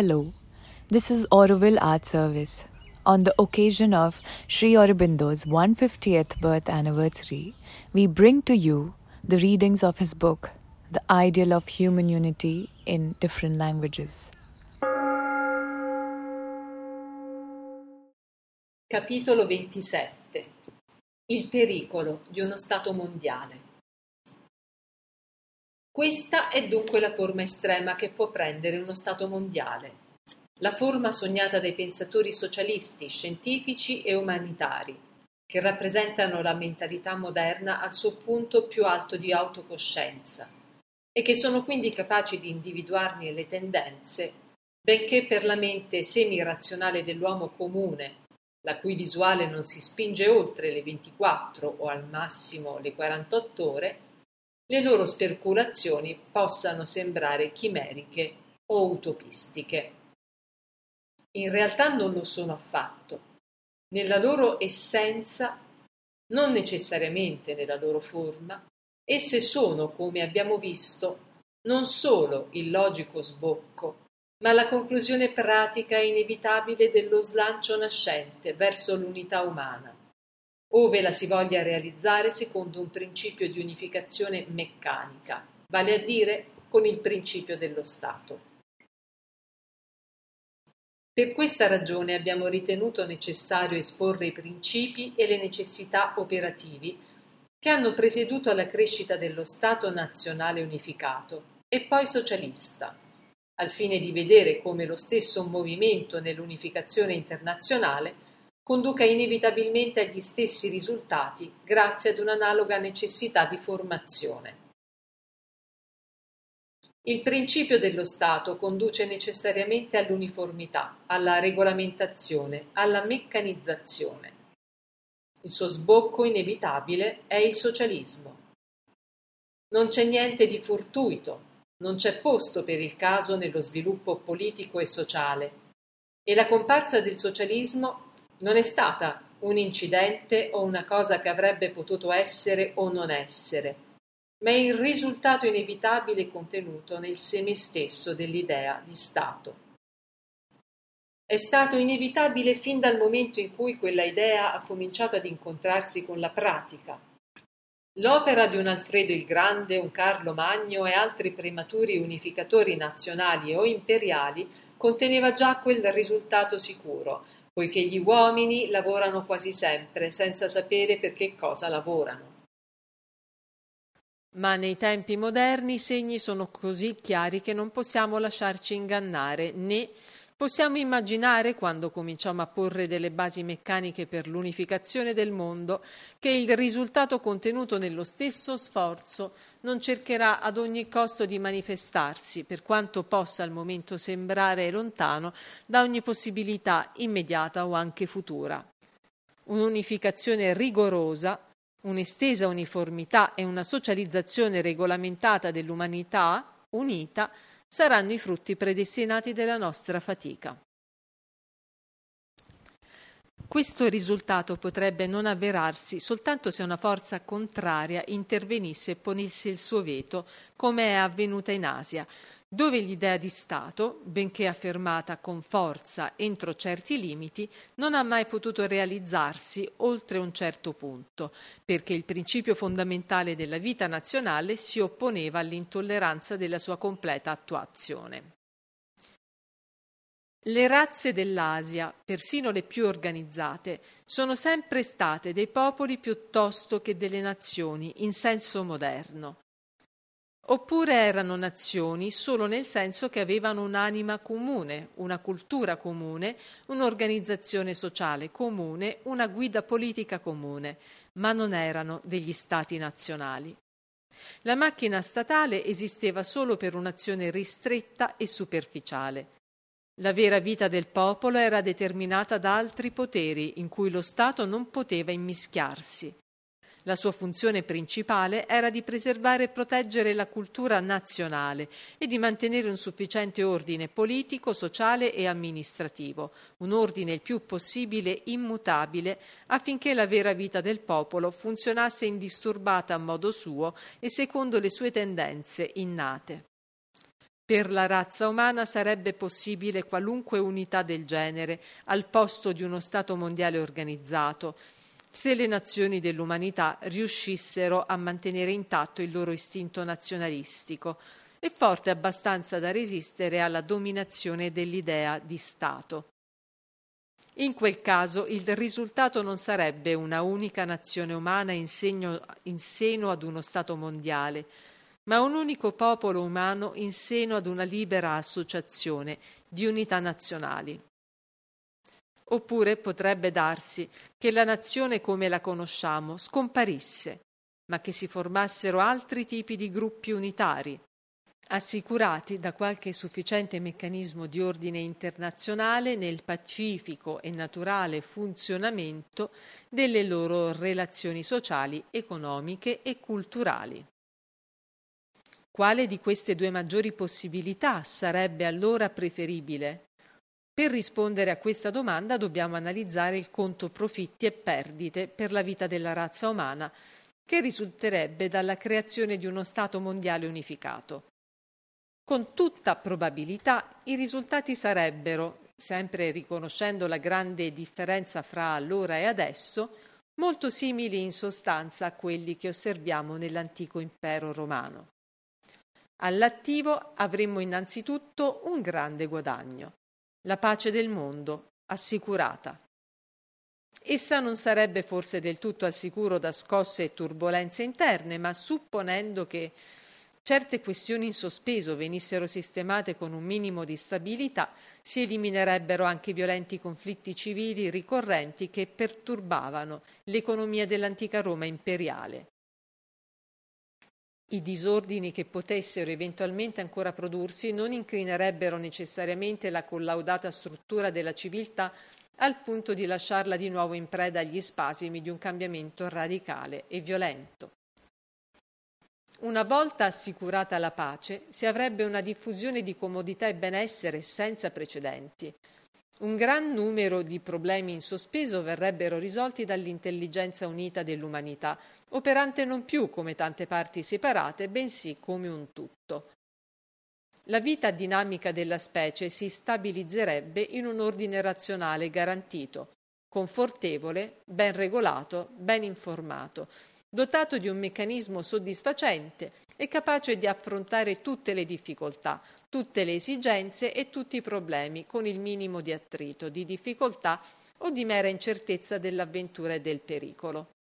Hello, this is Auroville Art Service. On the occasion of Sri Aurobindo's 150th birth anniversary, we bring to you the readings of his book, The Ideal of Human Unity in Different Languages. Capitolo 27 Il pericolo di uno Stato mondiale Questa è dunque la forma estrema che può prendere uno Stato mondiale, la forma sognata dai pensatori socialisti, scientifici e umanitari, che rappresentano la mentalità moderna al suo punto più alto di autocoscienza e che sono quindi capaci di individuarne le tendenze, benché per la mente semi-razionale dell'uomo comune la cui visuale non si spinge oltre le 24 o al massimo le 48 ore, le loro speculazioni possano sembrare chimeriche o utopistiche. In realtà non lo sono affatto. Nella loro essenza, non necessariamente nella loro forma, esse sono, come abbiamo visto, non solo il logico sbocco ma la conclusione pratica e inevitabile dello slancio nascente verso l'unità umana, ove la si voglia realizzare secondo un principio di unificazione meccanica, vale a dire con il principio dello Stato. Per questa ragione abbiamo ritenuto necessario esporre i principi e le necessità operativi che hanno presieduto alla crescita dello Stato nazionale unificato e poi socialista al fine di vedere come lo stesso movimento nell'unificazione internazionale conduca inevitabilmente agli stessi risultati grazie ad un'analoga necessità di formazione. Il principio dello Stato conduce necessariamente all'uniformità, alla regolamentazione, alla meccanizzazione. Il suo sbocco inevitabile è il socialismo. Non c'è niente di fortuito, non c'è posto per il caso nello sviluppo politico e sociale e la comparsa del socialismo non è stata un incidente o una cosa che avrebbe potuto essere o non essere, ma è il risultato inevitabile contenuto nel seme stesso dell'idea di Stato. È stato inevitabile fin dal momento in cui quella idea ha cominciato ad incontrarsi con la pratica, L'opera di un Alfredo il Grande, un Carlo Magno e altri prematuri unificatori nazionali o imperiali conteneva già quel risultato sicuro, poiché gli uomini lavorano quasi sempre senza sapere per che cosa lavorano. Ma nei tempi moderni i segni sono così chiari che non possiamo lasciarci ingannare né Possiamo immaginare, quando cominciamo a porre delle basi meccaniche per l'unificazione del mondo, che il risultato contenuto nello stesso sforzo non cercherà ad ogni costo di manifestarsi, per quanto possa al momento sembrare lontano da ogni possibilità immediata o anche futura. Un'unificazione rigorosa, un'estesa uniformità e una socializzazione regolamentata dell'umanità unita saranno i frutti predestinati della nostra fatica. Questo risultato potrebbe non avverarsi soltanto se una forza contraria intervenisse e ponesse il suo veto, come è avvenuta in Asia, dove l'idea di Stato, benché affermata con forza entro certi limiti, non ha mai potuto realizzarsi oltre un certo punto, perché il principio fondamentale della vita nazionale si opponeva all'intolleranza della sua completa attuazione. Le razze dell'Asia, persino le più organizzate, sono sempre state dei popoli piuttosto che delle nazioni in senso moderno oppure erano nazioni solo nel senso che avevano un'anima comune, una cultura comune, un'organizzazione sociale comune, una guida politica comune, ma non erano degli stati nazionali. La macchina statale esisteva solo per un'azione ristretta e superficiale. La vera vita del popolo era determinata da altri poteri in cui lo Stato non poteva immischiarsi. La sua funzione principale era di preservare e proteggere la cultura nazionale e di mantenere un sufficiente ordine politico, sociale e amministrativo, un ordine il più possibile immutabile affinché la vera vita del popolo funzionasse indisturbata a modo suo e secondo le sue tendenze innate. Per la razza umana sarebbe possibile qualunque unità del genere al posto di uno Stato mondiale organizzato, se le nazioni dell'umanità riuscissero a mantenere intatto il loro istinto nazionalistico e forte abbastanza da resistere alla dominazione dell'idea di Stato. In quel caso il risultato non sarebbe una unica nazione umana in, segno, in seno ad uno Stato mondiale, ma un unico popolo umano in seno ad una libera associazione di unità nazionali. Oppure potrebbe darsi che la nazione come la conosciamo scomparisse, ma che si formassero altri tipi di gruppi unitari, assicurati da qualche sufficiente meccanismo di ordine internazionale nel pacifico e naturale funzionamento delle loro relazioni sociali, economiche e culturali. Quale di queste due maggiori possibilità sarebbe allora preferibile? Per rispondere a questa domanda dobbiamo analizzare il conto profitti e perdite per la vita della razza umana che risulterebbe dalla creazione di uno Stato mondiale unificato. Con tutta probabilità i risultati sarebbero, sempre riconoscendo la grande differenza fra allora e adesso, molto simili in sostanza a quelli che osserviamo nell'antico impero romano. All'attivo avremmo innanzitutto un grande guadagno la pace del mondo assicurata. Essa non sarebbe forse del tutto al sicuro da scosse e turbulenze interne, ma supponendo che certe questioni in sospeso venissero sistemate con un minimo di stabilità, si eliminerebbero anche violenti conflitti civili ricorrenti che perturbavano l'economia dell'antica Roma imperiale. I disordini che potessero eventualmente ancora prodursi non inclinerebbero necessariamente la collaudata struttura della civiltà al punto di lasciarla di nuovo in preda agli spasimi di un cambiamento radicale e violento. Una volta assicurata la pace, si avrebbe una diffusione di comodità e benessere senza precedenti, un gran numero di problemi in sospeso verrebbero risolti dall'intelligenza unita dell'umanità, operante non più come tante parti separate, bensì come un tutto. La vita dinamica della specie si stabilizzerebbe in un ordine razionale garantito, confortevole, ben regolato, ben informato, dotato di un meccanismo soddisfacente e capace di affrontare tutte le difficoltà, tutte le esigenze e tutti i problemi con il minimo di attrito, di difficoltà o di mera incertezza dell'avventura e del pericolo.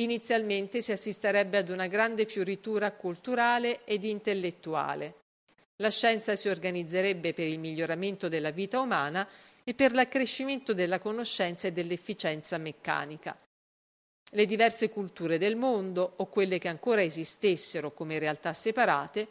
Inizialmente si assisterebbe ad una grande fioritura culturale ed intellettuale. La scienza si organizzerebbe per il miglioramento della vita umana e per l'accrescimento della conoscenza e dell'efficienza meccanica. Le diverse culture del mondo, o quelle che ancora esistessero come realtà separate,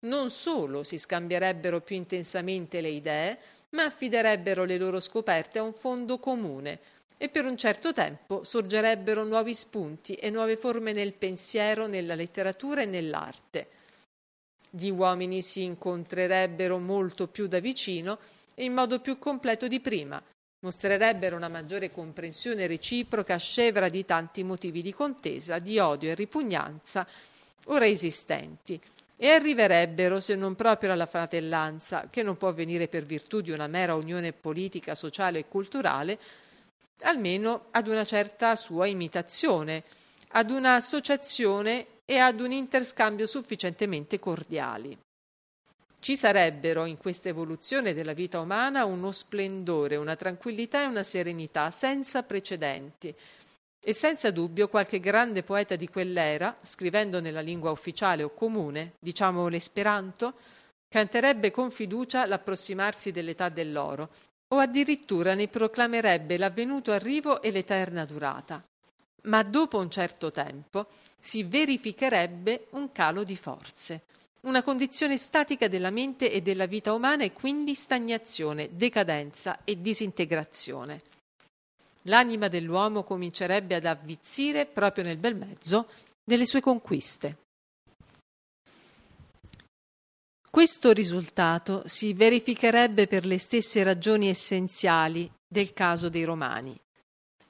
non solo si scambierebbero più intensamente le idee, ma affiderebbero le loro scoperte a un fondo comune e per un certo tempo sorgerebbero nuovi spunti e nuove forme nel pensiero, nella letteratura e nell'arte. Gli uomini si incontrerebbero molto più da vicino e in modo più completo di prima, mostrerebbero una maggiore comprensione reciproca scevra di tanti motivi di contesa, di odio e ripugnanza ora esistenti, e arriverebbero, se non proprio alla fratellanza, che non può avvenire per virtù di una mera unione politica, sociale e culturale, almeno ad una certa sua imitazione, ad un'associazione e ad un interscambio sufficientemente cordiali. Ci sarebbero in questa evoluzione della vita umana uno splendore, una tranquillità e una serenità senza precedenti. E senza dubbio qualche grande poeta di quell'era, scrivendo nella lingua ufficiale o comune, diciamo l'esperanto, canterebbe con fiducia l'approssimarsi dell'età dell'oro, o addirittura ne proclamerebbe l'avvenuto arrivo e l'eterna durata. Ma dopo un certo tempo si verificherebbe un calo di forze, una condizione statica della mente e della vita umana e quindi stagnazione, decadenza e disintegrazione. L'anima dell'uomo comincerebbe ad avvizzire proprio nel bel mezzo delle sue conquiste. Questo risultato si verificherebbe per le stesse ragioni essenziali del caso dei Romani.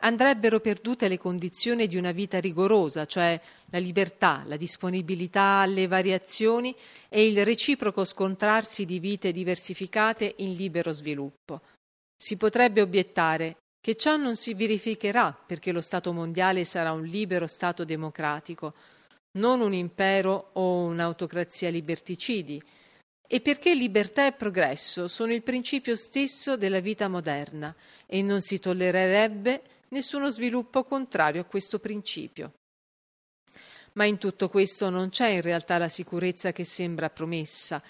andrebbero perdute le condizioni di una vita rigorosa, cioè la libertà, la disponibilità alle variazioni e il reciproco scontrarsi di vite diversificate in libero sviluppo. Si potrebbe obiettare che ciò non si verificherà perché lo Stato mondiale sarà un libero Stato democratico, non un impero o un'autocrazia liberticidi, e perché libertà e progresso sono il principio stesso della vita moderna e non si tollererebbe nessuno sviluppo contrario a questo principio. Ma in tutto questo non c'è in realtà la sicurezza che sembra promessa.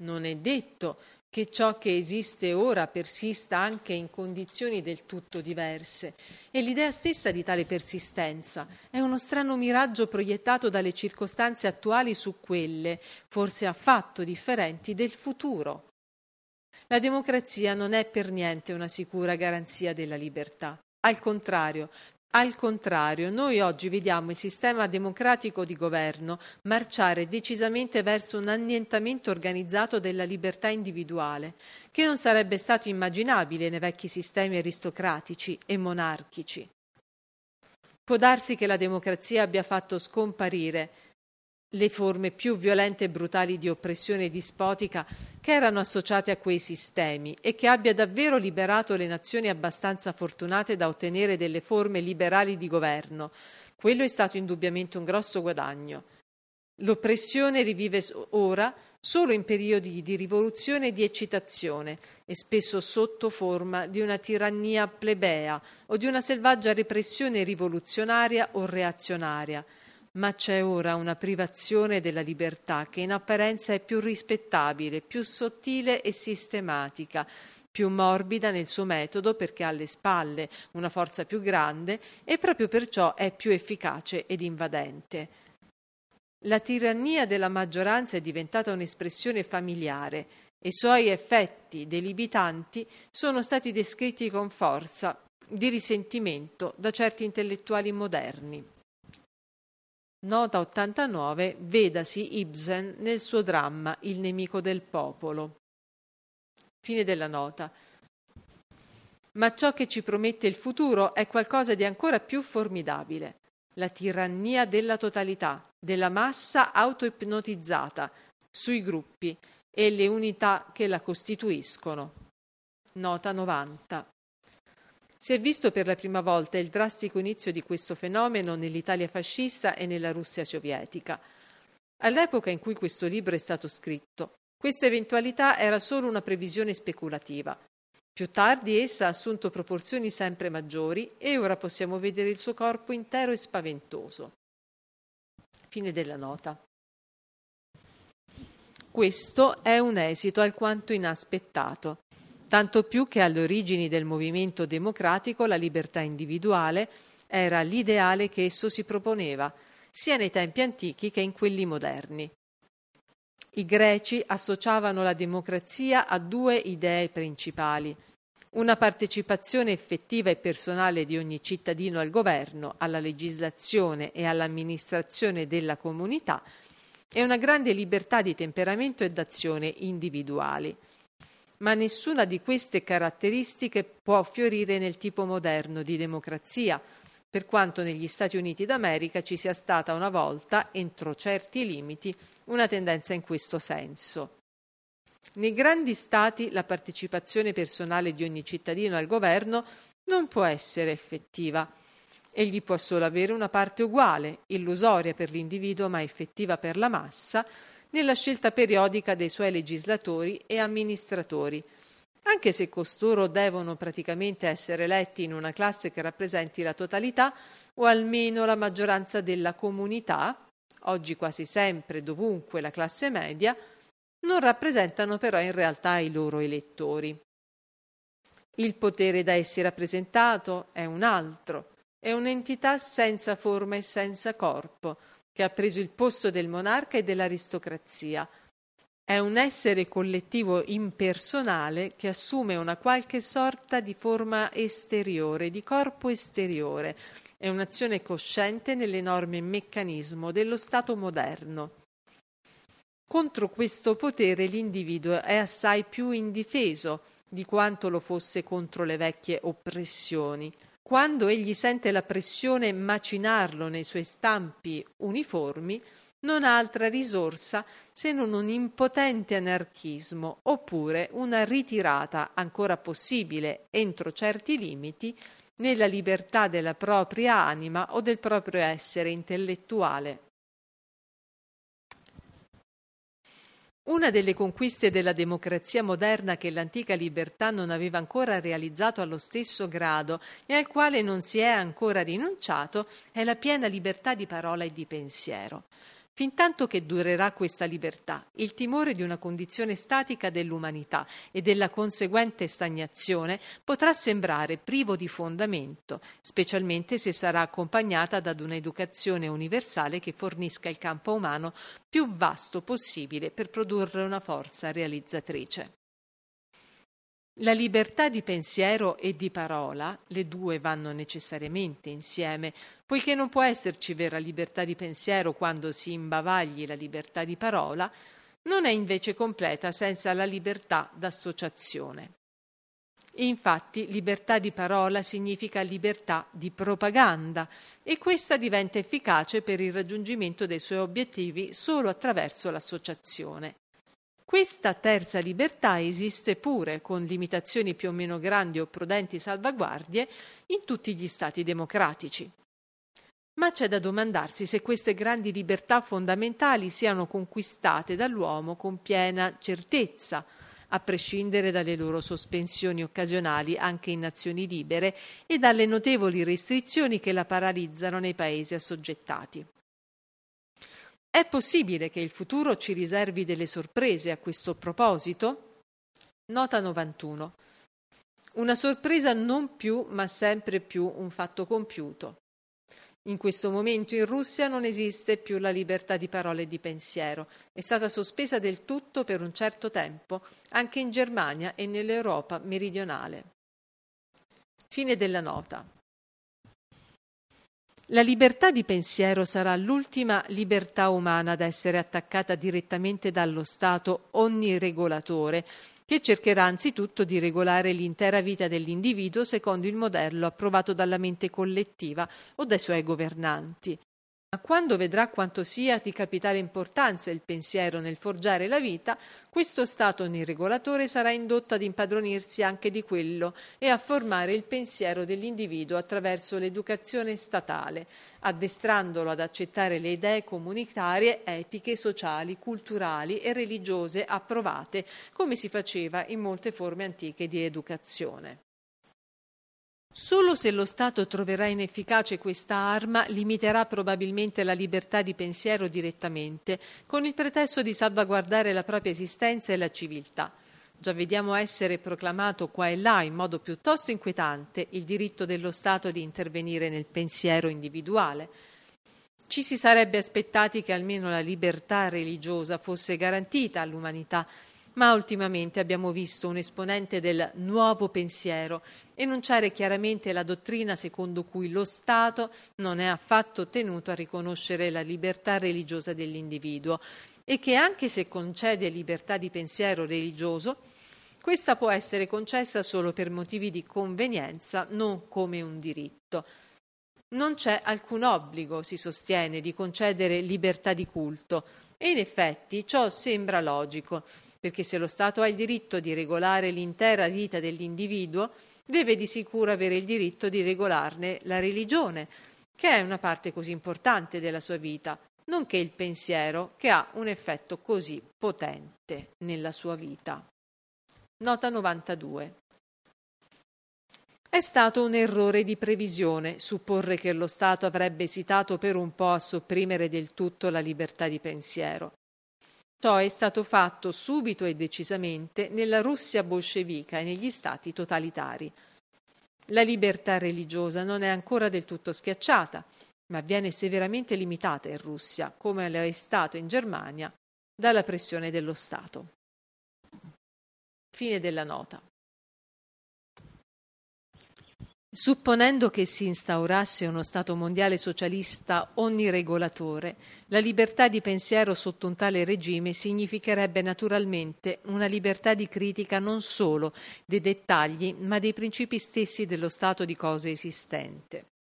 Non è detto che ciò che esiste ora persista anche in condizioni del tutto diverse e l'idea stessa di tale persistenza è uno strano miraggio proiettato dalle circostanze attuali su quelle, forse affatto differenti, del futuro. La democrazia non è per niente una sicura garanzia della libertà. Al contrario, al contrario, noi oggi vediamo il sistema democratico di governo marciare decisamente verso un annientamento organizzato della libertà individuale, che non sarebbe stato immaginabile nei vecchi sistemi aristocratici e monarchici. Può darsi che la democrazia abbia fatto scomparire le forme più violente e brutali di oppressione dispotica che erano associate a quei sistemi e che abbia davvero liberato le nazioni abbastanza fortunate da ottenere delle forme liberali di governo. Quello è stato indubbiamente un grosso guadagno. L'oppressione rivive ora solo in periodi di rivoluzione e di eccitazione e spesso sotto forma di una tirannia plebea o di una selvaggia repressione rivoluzionaria o reazionaria ma c'è ora una privazione della libertà che in apparenza è più rispettabile, più sottile e sistematica, più morbida nel suo metodo perché ha alle spalle una forza più grande e proprio perciò è più efficace ed invadente. La tirannia della maggioranza è diventata un'espressione familiare e i suoi effetti delibitanti sono stati descritti con forza di risentimento da certi intellettuali moderni. Nota 89 vedasi Ibsen nel suo dramma Il nemico del popolo. Fine della nota. Ma ciò che ci promette il futuro è qualcosa di ancora più formidabile, la tirannia della totalità, della massa autoipnotizzata sui gruppi e le unità che la costituiscono. Nota 90. Si è visto per la prima volta il drastico inizio di questo fenomeno nell'Italia fascista e nella Russia sovietica. All'epoca in cui questo libro è stato scritto, questa eventualità era solo una previsione speculativa. Più tardi essa ha assunto proporzioni sempre maggiori e ora possiamo vedere il suo corpo intero e spaventoso. Fine della nota. Questo è un esito alquanto inaspettato tanto più che alle origini del movimento democratico la libertà individuale era l'ideale che esso si proponeva, sia nei tempi antichi che in quelli moderni. I greci associavano la democrazia a due idee principali, una partecipazione effettiva e personale di ogni cittadino al governo, alla legislazione e all'amministrazione della comunità e una grande libertà di temperamento e d'azione individuali ma nessuna di queste caratteristiche può fiorire nel tipo moderno di democrazia, per quanto negli Stati Uniti d'America ci sia stata una volta, entro certi limiti, una tendenza in questo senso. Nei grandi Stati la partecipazione personale di ogni cittadino al governo non può essere effettiva. Egli può solo avere una parte uguale, illusoria per l'individuo ma effettiva per la massa, nella scelta periodica dei suoi legislatori e amministratori, anche se costoro devono praticamente essere eletti in una classe che rappresenti la totalità o almeno la maggioranza della comunità, oggi quasi sempre dovunque la classe media, non rappresentano però in realtà i loro elettori. Il potere da essi rappresentato è un altro, è un'entità senza forma e senza corpo, che ha preso il posto del monarca e dell'aristocrazia. È un essere collettivo impersonale che assume una qualche sorta di forma esteriore, di corpo esteriore. È un'azione cosciente nell'enorme meccanismo dello Stato moderno. Contro questo potere l'individuo è assai più indifeso di quanto lo fosse contro le vecchie oppressioni. Quando egli sente la pressione macinarlo nei suoi stampi uniformi, non ha altra risorsa se non un impotente anarchismo oppure una ritirata ancora possibile entro certi limiti nella libertà della propria anima o del proprio essere intellettuale. Una delle conquiste della democrazia moderna che l'antica libertà non aveva ancora realizzato allo stesso grado e al quale non si è ancora rinunciato è la piena libertà di parola e di pensiero. Fintanto che durerà questa libertà, il timore di una condizione statica dell'umanità e della conseguente stagnazione potrà sembrare privo di fondamento, specialmente se sarà accompagnata da un'educazione universale che fornisca il campo umano più vasto possibile per produrre una forza realizzatrice. La libertà di pensiero e di parola, le due vanno necessariamente insieme, poiché non può esserci vera libertà di pensiero quando si imbavagli la libertà di parola, non è invece completa senza la libertà d'associazione. Infatti, libertà di parola significa libertà di propaganda e questa diventa efficace per il raggiungimento dei suoi obiettivi solo attraverso l'associazione. Questa terza libertà esiste pure, con limitazioni più o meno grandi o prudenti salvaguardie, in tutti gli Stati democratici. Ma c'è da domandarsi se queste grandi libertà fondamentali siano conquistate dall'uomo con piena certezza, a prescindere dalle loro sospensioni occasionali anche in nazioni libere e dalle notevoli restrizioni che la paralizzano nei paesi assoggettati. È possibile che il futuro ci riservi delle sorprese a questo proposito? Nota 91. Una sorpresa non più, ma sempre più un fatto compiuto. In questo momento in Russia non esiste più la libertà di parola e di pensiero, è stata sospesa del tutto per un certo tempo anche in Germania e nell'Europa meridionale. Fine della nota. La libertà di pensiero sarà l'ultima libertà umana ad essere attaccata direttamente dallo Stato onniregolatore, che cercherà anzitutto di regolare l'intera vita dell'individuo secondo il modello approvato dalla mente collettiva o dai suoi governanti. Quando vedrà quanto sia di capitale importanza il pensiero nel forgiare la vita, questo Stato regolatore sarà indotto ad impadronirsi anche di quello e a formare il pensiero dell'individuo attraverso l'educazione statale, addestrandolo ad accettare le idee comunitarie, etiche, sociali, culturali e religiose approvate, come si faceva in molte forme antiche di educazione. Solo se lo Stato troverà inefficace questa arma, limiterà probabilmente la libertà di pensiero direttamente, con il pretesto di salvaguardare la propria esistenza e la civiltà. Già vediamo essere proclamato qua e là in modo piuttosto inquietante il diritto dello Stato di intervenire nel pensiero individuale. Ci si sarebbe aspettati che almeno la libertà religiosa fosse garantita all'umanità ma ultimamente abbiamo visto un esponente del nuovo pensiero enunciare chiaramente la dottrina secondo cui lo Stato non è affatto tenuto a riconoscere la libertà religiosa dell'individuo e che anche se concede libertà di pensiero religioso, questa può essere concessa solo per motivi di convenienza, non come un diritto. Non c'è alcun obbligo, si sostiene, di concedere libertà di culto e in effetti ciò sembra logico perché se lo Stato ha il diritto di regolare l'intera vita dell'individuo, deve di sicuro avere il diritto di regolarne la religione, che è una parte così importante della sua vita, nonché il pensiero, che ha un effetto così potente nella sua vita. Nota 92. È stato un errore di previsione supporre che lo Stato avrebbe esitato per un po' a sopprimere del tutto la libertà di pensiero. Ciò è stato fatto subito e decisamente nella Russia bolscevica e negli stati totalitari. La libertà religiosa non è ancora del tutto schiacciata, ma viene severamente limitata in Russia, come lo è stato in Germania, dalla pressione dello Stato. Fine della nota. Supponendo che si instaurasse uno Stato mondiale socialista onniregolatore, la libertà di pensiero sotto un tale regime significherebbe naturalmente una libertà di critica non solo dei dettagli, ma dei principi stessi dello stato di cose esistente.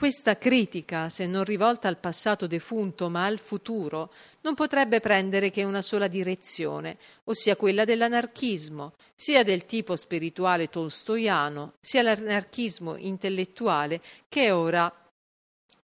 Questa critica, se non rivolta al passato defunto ma al futuro, non potrebbe prendere che una sola direzione, ossia quella dell'anarchismo, sia del tipo spirituale tolstoiano, sia l'anarchismo intellettuale che è ora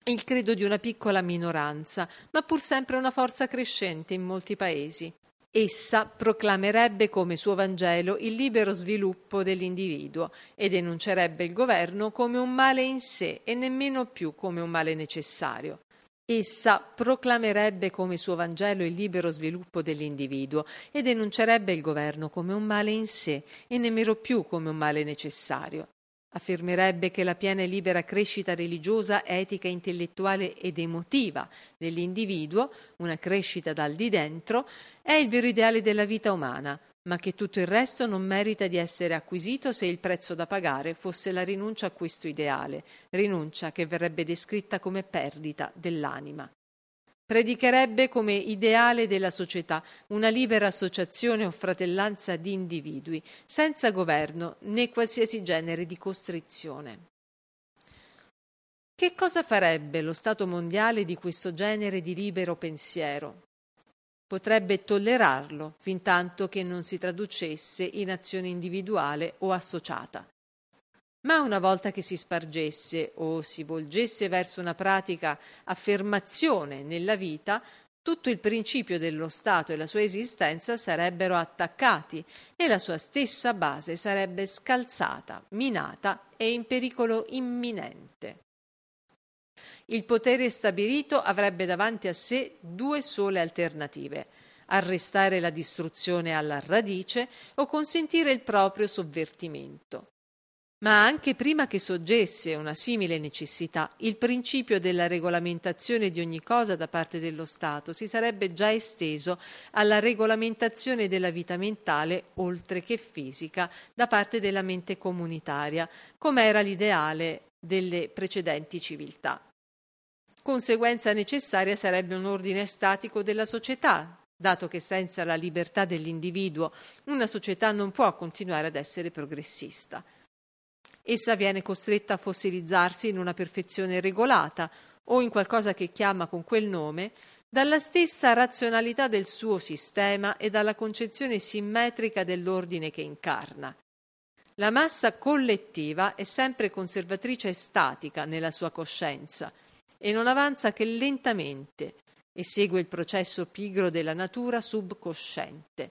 il credo di una piccola minoranza, ma pur sempre una forza crescente in molti paesi. Essa proclamerebbe come suo Vangelo il libero sviluppo dell'individuo e denuncerebbe il governo come un male in sé e nemmeno più come un male necessario. Essa proclamerebbe come suo Vangelo il libero sviluppo dell'individuo e denuncerebbe il governo come un male in sé e nemmeno più come un male necessario. Affermerebbe che la piena e libera crescita religiosa, etica, intellettuale ed emotiva dell'individuo, una crescita dal di dentro, è il vero ideale della vita umana, ma che tutto il resto non merita di essere acquisito se il prezzo da pagare fosse la rinuncia a questo ideale, rinuncia che verrebbe descritta come perdita dell'anima. Predicherebbe come ideale della società una libera associazione o fratellanza di individui, senza governo né qualsiasi genere di costrizione. Che cosa farebbe lo Stato mondiale di questo genere di libero pensiero? Potrebbe tollerarlo fin tanto che non si traducesse in azione individuale o associata ma una volta che si spargesse o si volgesse verso una pratica affermazione nella vita, tutto il principio dello Stato e la sua esistenza sarebbero attaccati e la sua stessa base sarebbe scalzata, minata e in pericolo imminente. Il potere stabilito avrebbe davanti a sé due sole alternative arrestare la distruzione alla radice o consentire il proprio sovvertimento. Ma anche prima che sorgesse una simile necessità, il principio della regolamentazione di ogni cosa da parte dello Stato si sarebbe già esteso alla regolamentazione della vita mentale, oltre che fisica, da parte della mente comunitaria, come era l'ideale delle precedenti civiltà. Conseguenza necessaria sarebbe un ordine statico della società, dato che senza la libertà dell'individuo una società non può continuare ad essere progressista. Essa viene costretta a fossilizzarsi in una perfezione regolata o in qualcosa che chiama con quel nome, dalla stessa razionalità del suo sistema e dalla concezione simmetrica dell'ordine che incarna. La massa collettiva è sempre conservatrice e statica nella sua coscienza e non avanza che lentamente e segue il processo pigro della natura subcosciente.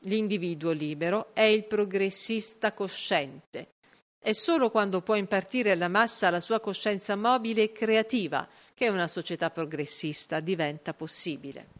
L'individuo libero è il progressista cosciente, è solo quando può impartire alla massa la sua coscienza mobile e creativa che una società progressista diventa possibile.